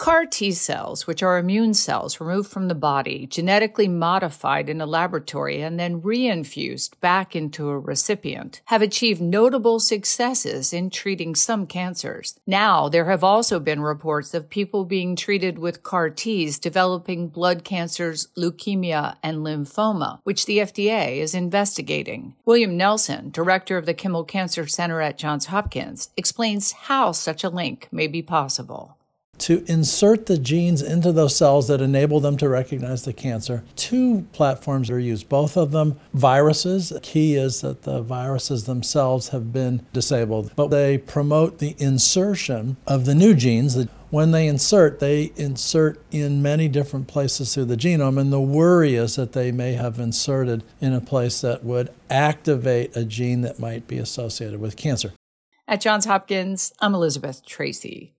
CAR T cells, which are immune cells removed from the body, genetically modified in a laboratory, and then reinfused back into a recipient, have achieved notable successes in treating some cancers. Now, there have also been reports of people being treated with CAR Ts developing blood cancers, leukemia, and lymphoma, which the FDA is investigating. William Nelson, director of the Kimmel Cancer Center at Johns Hopkins, explains how such a link may be possible to insert the genes into those cells that enable them to recognize the cancer. Two platforms are used, both of them viruses. The key is that the viruses themselves have been disabled, but they promote the insertion of the new genes. When they insert, they insert in many different places through the genome, and the worry is that they may have inserted in a place that would activate a gene that might be associated with cancer. At Johns Hopkins, I'm Elizabeth Tracey.